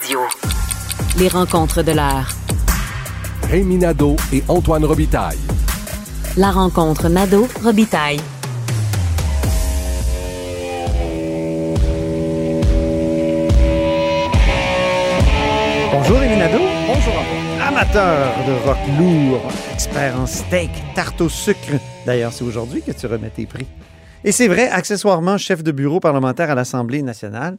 Radio. Les rencontres de l'art. Rémi Nadeau et Antoine Robitaille. La rencontre Nadeau-Robitaille. Bonjour Rémi Nadeau. Bonjour Amateur de rock lourd, expert en steak, tarte au sucre. D'ailleurs, c'est aujourd'hui que tu remets tes prix. Et c'est vrai, accessoirement chef de bureau parlementaire à l'Assemblée nationale.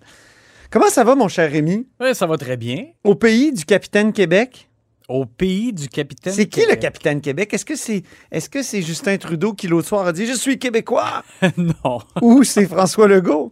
Comment ça va, mon cher Rémi? Oui, ça va très bien. Au pays du capitaine Québec? Au pays du capitaine. C'est qui le capitaine Québec? Est-ce que c'est est-ce que c'est Justin Trudeau qui l'autre soir a dit Je suis québécois? non. Ou c'est François Legault?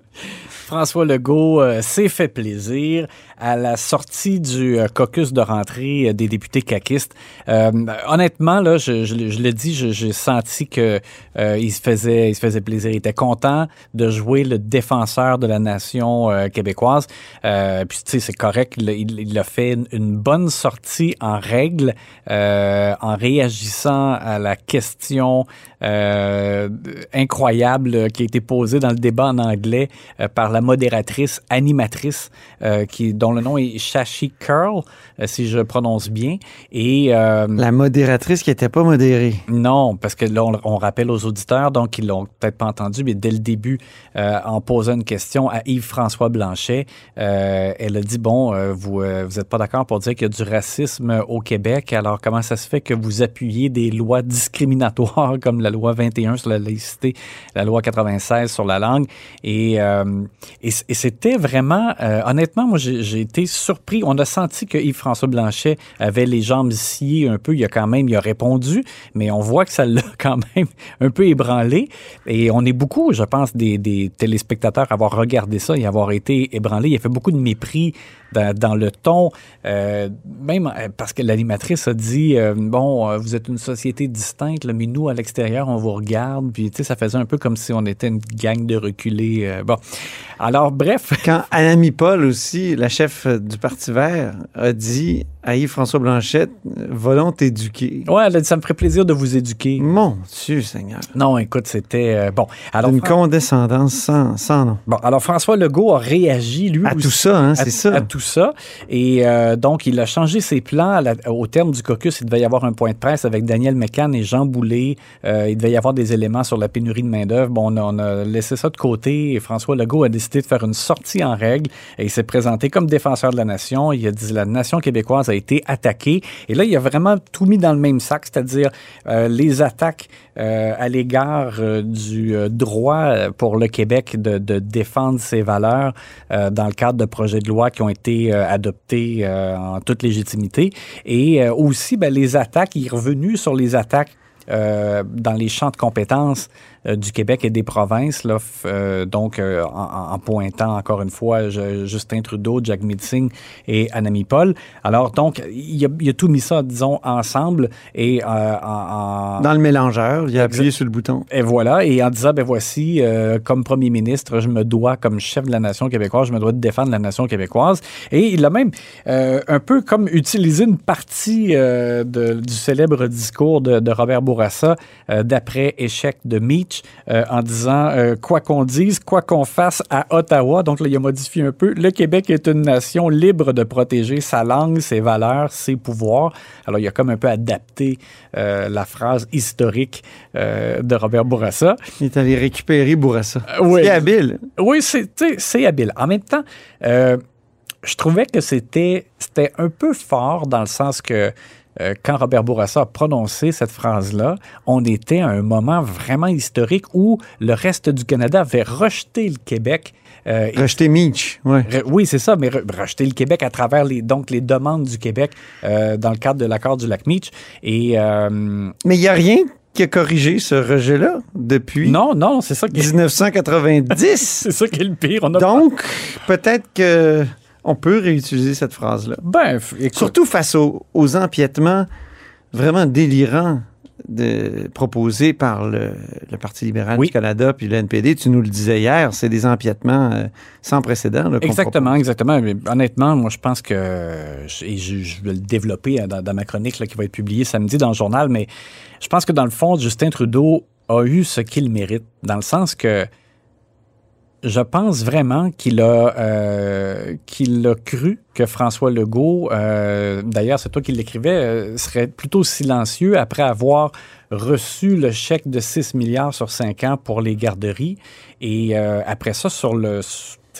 François Legault euh, s'est fait plaisir à la sortie du euh, caucus de rentrée euh, des députés caquistes. Honnêtement, là, je, je, je le dis, j'ai senti que il se faisait, il se faisait plaisir. Il était content de jouer le défenseur de la nation québécoise. Puis tu sais, c'est correct. Il, a fait une, une bonne sortie en règle, en réagissant à la question incroyable qui a été posée dans le débat en anglais par la modératrice, animatrice, euh, qui, dont le nom est Shashi Curl, euh, si je prononce bien. Et euh, La modératrice qui était pas modérée. non, parce que là, on, on rappelle aux auditeurs, donc ils l'ont peut-être pas entendu, mais dès le début, euh, en posant une question à Yves-François Blanchet, euh, elle a dit, bon, euh, vous euh, vous pas d'accord pour dire qu'il y a du racisme au Québec, alors comment ça se fait que vous appuyez des lois discriminatoires comme la loi 21 sur la laïcité, la loi 96 sur la langue? Et, euh, et, c'était vraiment, euh, honnêtement, moi, j'ai été surpris. On a senti que Yves-François Blanchet avait les jambes sciées un peu. Il a quand même, il a répondu, mais on voit que ça l'a quand même un peu ébranlé. Et on est beaucoup, je pense, des, des téléspectateurs à avoir regardé ça et avoir été ébranlés. Il a fait beaucoup de mépris dans, le ton, euh, même euh, parce que l'animatrice a dit, euh, bon, vous êtes une société distincte, mais nous, à l'extérieur, on vous regarde. Puis, tu sais, ça faisait un peu comme si on était une gang de reculés. bon. Alors, bref. Quand Anami Paul aussi, la chef du Parti vert, a dit à Yves-François Blanchette, elle a dit, ça me ferait plaisir de vous éduquer. Mon Dieu Seigneur. Non, écoute, c'était euh, bon. Alors, Une Fran- condescendance sans, sans nom. bon, alors François Legault a réagi lui À aussi tout ça, hein, c'est ça. à tout ça. Et euh, donc, il a changé ses plans. la- au terme du caucus, il devait y avoir un point de presse avec Daniel McCann et Jean Boulet. Euh, il devait y avoir des éléments sur la pénurie de main-d'œuvre. Bon, on a, on a laissé ça de côté et François Legault a décidé de faire une sortie en règle et il s'est présenté comme défenseur de la nation. Il a dit la nation québécoise a été attaquée. Et là, il a vraiment tout mis dans le même sac, c'est-à-dire euh, les attaques euh, à l'égard euh, du droit pour le Québec de, de défendre ses valeurs dans le cadre de projets de loi qui ont été adoptés en toute légitimité. Et aussi, ben, les attaques, il est revenu sur les attaques dans les champs de compétences du Québec et des provinces, là, euh, donc euh, en, pointant encore une fois je- Justin Trudeau, Jack Mitzing et Anami Paul. Alors donc, il a, il a tout mis ça, disons, ensemble et euh, en, Dans le mélangeur, il a appuyé sur le bouton. et voilà, et en disant, ben voici, euh, comme premier ministre, je me dois, comme chef de la nation québécoise, je me dois de défendre la nation québécoise. Et il a même euh, un peu comme utilisé une partie euh, de- du célèbre discours de, de Robert Bourassa euh, d'après échec de Euh, en disant, euh, quoi qu'on dise, quoi qu'on fasse à Ottawa, donc là, il a modifié un peu, le Québec est une nation libre de protéger sa langue, ses valeurs, ses pouvoirs. Alors, il a comme un peu adapté euh, la phrase historique de Robert Bourassa. Il est allé récupérer Bourassa. oui. C'est habile. Oui, c'est habile. En même temps, je trouvais que c'était un peu fort dans le sens que euh, quand Robert Bourassa a prononcé cette phrase-là, on était à un moment vraiment historique où le reste du Canada avait rejeté le Québec. euh, et- Rejeter Meach. Ouais. Re- Oui, c'est ça, mais re- rejeter le Québec à travers les, donc les demandes du Québec euh, dans le cadre de l'accord du lac Meach. Et Mais il n'y a rien qui a corrigé ce rejet-là depuis non, non, c'est ça qui 1990. c'est ça qui est le pire. On a Donc, peut-être que on peut réutiliser cette phrase-là. Ben, Surtout face aux, aux empiètements vraiment délirants de, proposés par le, le Parti libéral Oui. du Canada puis le NPD. Tu nous le disais hier, c'est des empiètements euh, sans précédent. là, Exactement, exactement. Mais honnêtement, moi, je pense que, et je, je vais le développer hein, dans, dans ma chronique là, qui va être publiée samedi dans le journal, mais je pense que dans le fond, Justin Trudeau a eu ce qu'il mérite, dans le sens que je pense vraiment qu'il a, euh, qu'il a cru que François Legault, euh, d'ailleurs, c'est toi qui l'écrivais, euh, serait plutôt silencieux après avoir reçu le chèque de 6 milliards sur 5 ans pour les garderies. Et après ça, sur le,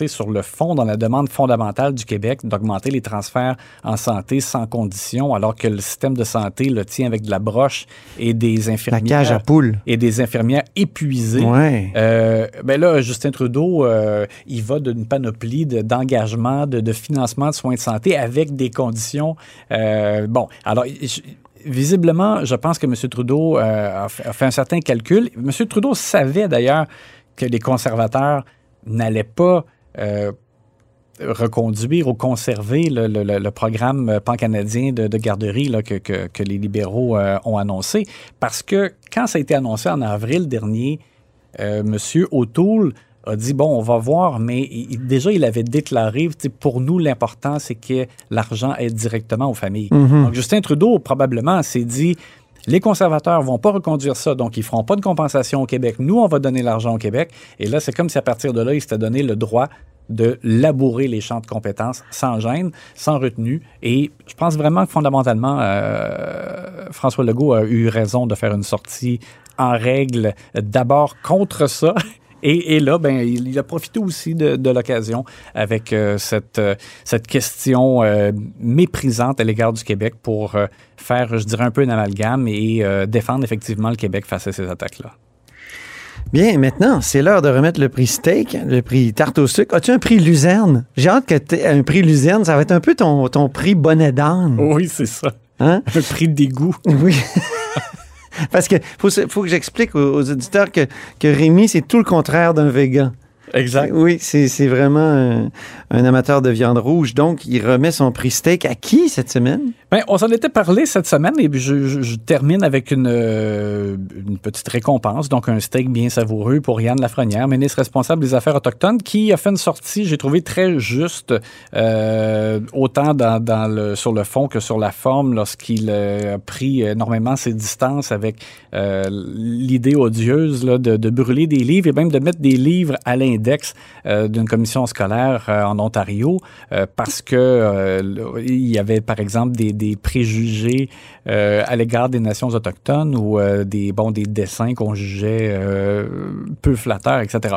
sur le fond, dans la demande fondamentale du Québec d'augmenter les transferts en santé sans condition, alors que le système de santé le tient avec de la broche et des La infirmières, cage à poules. et des infirmières épuisées. Ouais. Euh, ben là, Justin Trudeau, euh, il va d'une panoplie de- d'engagement, de, de financement de soins de santé avec des conditions. euh, bon, alors, je- visiblement, je pense que M. Trudeau euh, a, fait, a fait un certain calcul. M. Trudeau savait d'ailleurs que les conservateurs n'allaient pas. Euh, reconduire ou conserver le, le- le- programme pan-canadien de, de garderie là, que, que- que les libéraux euh, ont annoncé. Parce que quand ça a été annoncé en avril dernier, euh, Monsieur O'Toole a dit bon, on va voir, mais il- déjà il avait déclaré, pour nous l'important c'est que l'argent aide directement aux familles. Donc Justin Trudeau probablement s'est dit les conservateurs vont pas reconduire ça, donc ils feront pas de compensation au Québec. Nous, on va donner l'argent au Québec. Et là, c'est comme si à partir de là, il s'était donné le droit de labourer les champs de compétences sans gêne, sans retenue. Et je pense vraiment que fondamentalement, euh, François Legault a eu raison de faire une sortie en règle d'abord contre ça. Et, et là, ben, il, il a profité aussi de, de l'occasion avec euh, cette, euh, cette question euh, méprisante à l'égard du Québec pour faire, je dirais, un peu un amalgame et défendre effectivement le Québec face à ces attaques-là. Bien, maintenant, c'est l'heure de remettre le prix steak, le prix tarte au sucre. As-tu un prix luzerne? J'ai hâte que tu un prix luzerne. Ça va être un peu ton, ton prix bonnet d'âne. Oui, c'est ça. Hein? Un prix dégoût. Oui. Parce que faut, faut que j'explique aux, aux auditeurs que, que Rémi, c'est tout le contraire d'un végan. Exact. Oui, c'est c'est vraiment un, un amateur de viande rouge. Donc, il remet son prix steak à qui cette semaine? Ben, on s'en était parlé cette semaine et je, je- je termine avec une, euh, une petite récompense, donc un steak bien savoureux pour Yann Lafrenière, ministre responsable des Affaires autochtones, qui a fait une sortie, j'ai trouvé très juste, euh, autant dans, dans le, sur le fond que sur la forme, lorsqu'il euh, a pris énormément ses distances avec euh, l'idée odieuse là, de, de brûler des livres et même de mettre des livres à l'index euh, d'une commission scolaire en Ontario parce que il y avait par exemple des, des préjugés euh, à l'égard des nations autochtones ou euh, des bon des dessins qu'on jugeait euh, peu flatteurs, etc.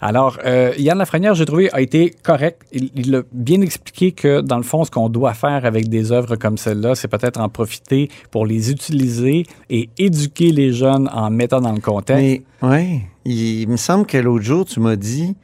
Alors Yann Lafrenière, j'ai trouvé a été correct. Il, il a bien expliqué que dans le fond, ce qu'on doit faire avec des œuvres comme celle-là, c'est peut-être en profiter pour les utiliser et éduquer les jeunes en mettant dans le contexte. Mais, ouais, il, me semble que l'autre jour, tu m'as dit,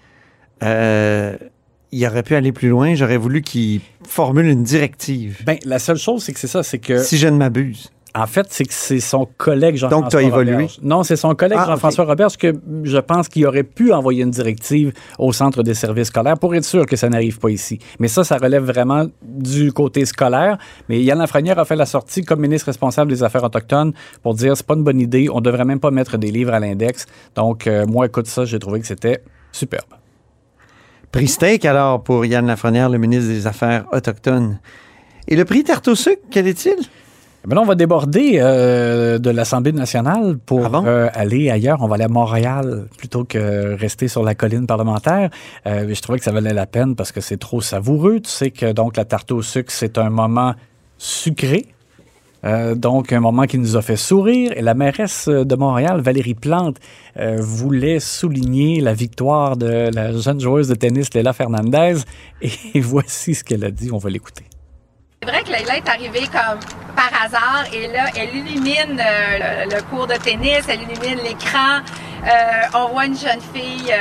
il aurait pu aller plus loin. J'aurais voulu qu'il formule une directive. Ben, la seule chose, c'est que c'est ça, c'est que Si je ne m'abuse. En fait, c'est que c'est son collègue Jean-François Donc, t'as évolué? Roberge. Non, c'est son collègue Ah, Jean-François Roberge que je pense qu'il aurait pu envoyer une directive au centre des services scolaires pour être sûr que ça n'arrive pas ici. Mais ça, ça relève vraiment du côté scolaire. Mais Yann Lafrenière a fait la sortie comme ministre responsable des Affaires autochtones pour dire c'est pas une bonne idée, on devrait même pas mettre des livres à l'index. Donc, euh, moi, écoute ça, j'ai trouvé que c'était superbe. Prix steak, alors, pour Yann Lafrenière, le ministre des Affaires autochtones. Et le prix tarte au sucre, quel est-il? Mais là, on va déborder euh, de l'Assemblée nationale pour Ah bon? euh, aller ailleurs. On va aller à Montréal plutôt que rester sur la colline parlementaire. Euh, je trouvais que ça valait la peine parce que c'est trop savoureux. Tu sais que donc la tarte au sucre, c'est un moment sucré. Euh, donc, un moment qui nous a fait sourire. Et la mairesse de Montréal, Valérie Plante, euh, voulait souligner la victoire de la jeune joueuse de tennis, Léla Fernandez. Et voici ce qu'elle a dit. On va l'écouter. C'est vrai que Leila est arrivée comme par hasard et là, elle illumine euh, le, cours de tennis, elle illumine l'écran. On voit une jeune fille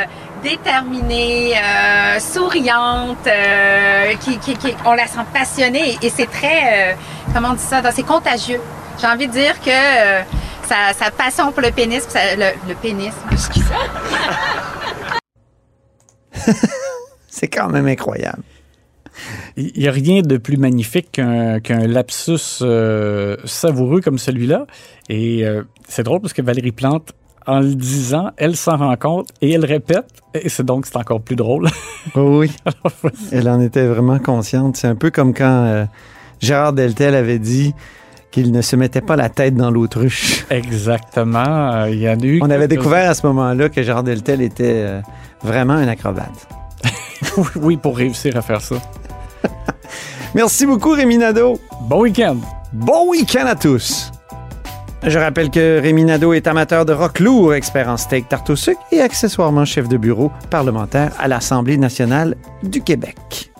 déterminée, euh, souriante, euh, qui, qui, qui- on la sent passionnée et c'est très, euh, comment on dit ça, c'est contagieux. J'ai envie de dire que euh, sa, sa passion pour le pénis, ça- le, le pénis. C'est quand même incroyable. Il n'y a rien de plus magnifique qu'un lapsus euh, savoureux comme celui-là. Et euh, c'est drôle parce que Valérie Plante, en le disant, elle s'en rend compte et elle répète. Et c'est donc c'est encore plus drôle. oui. elle en était vraiment consciente. C'est un peu comme quand euh, Gérard Deltel avait dit qu'il ne se mettait pas la tête dans l'autruche. Exactement. Il y a eu On avait découvert à ce moment-là que Gérard Deltel était vraiment un acrobate. oui, pour réussir à faire ça. Merci beaucoup, Rémi Nadeau. Bon week-end. Bon week-end à tous. Je rappelle que Rémi Nadeau est amateur de rock lourd, expert en steak tarte au sucre et accessoirement chef de bureau parlementaire à l'Assemblée nationale du Québec.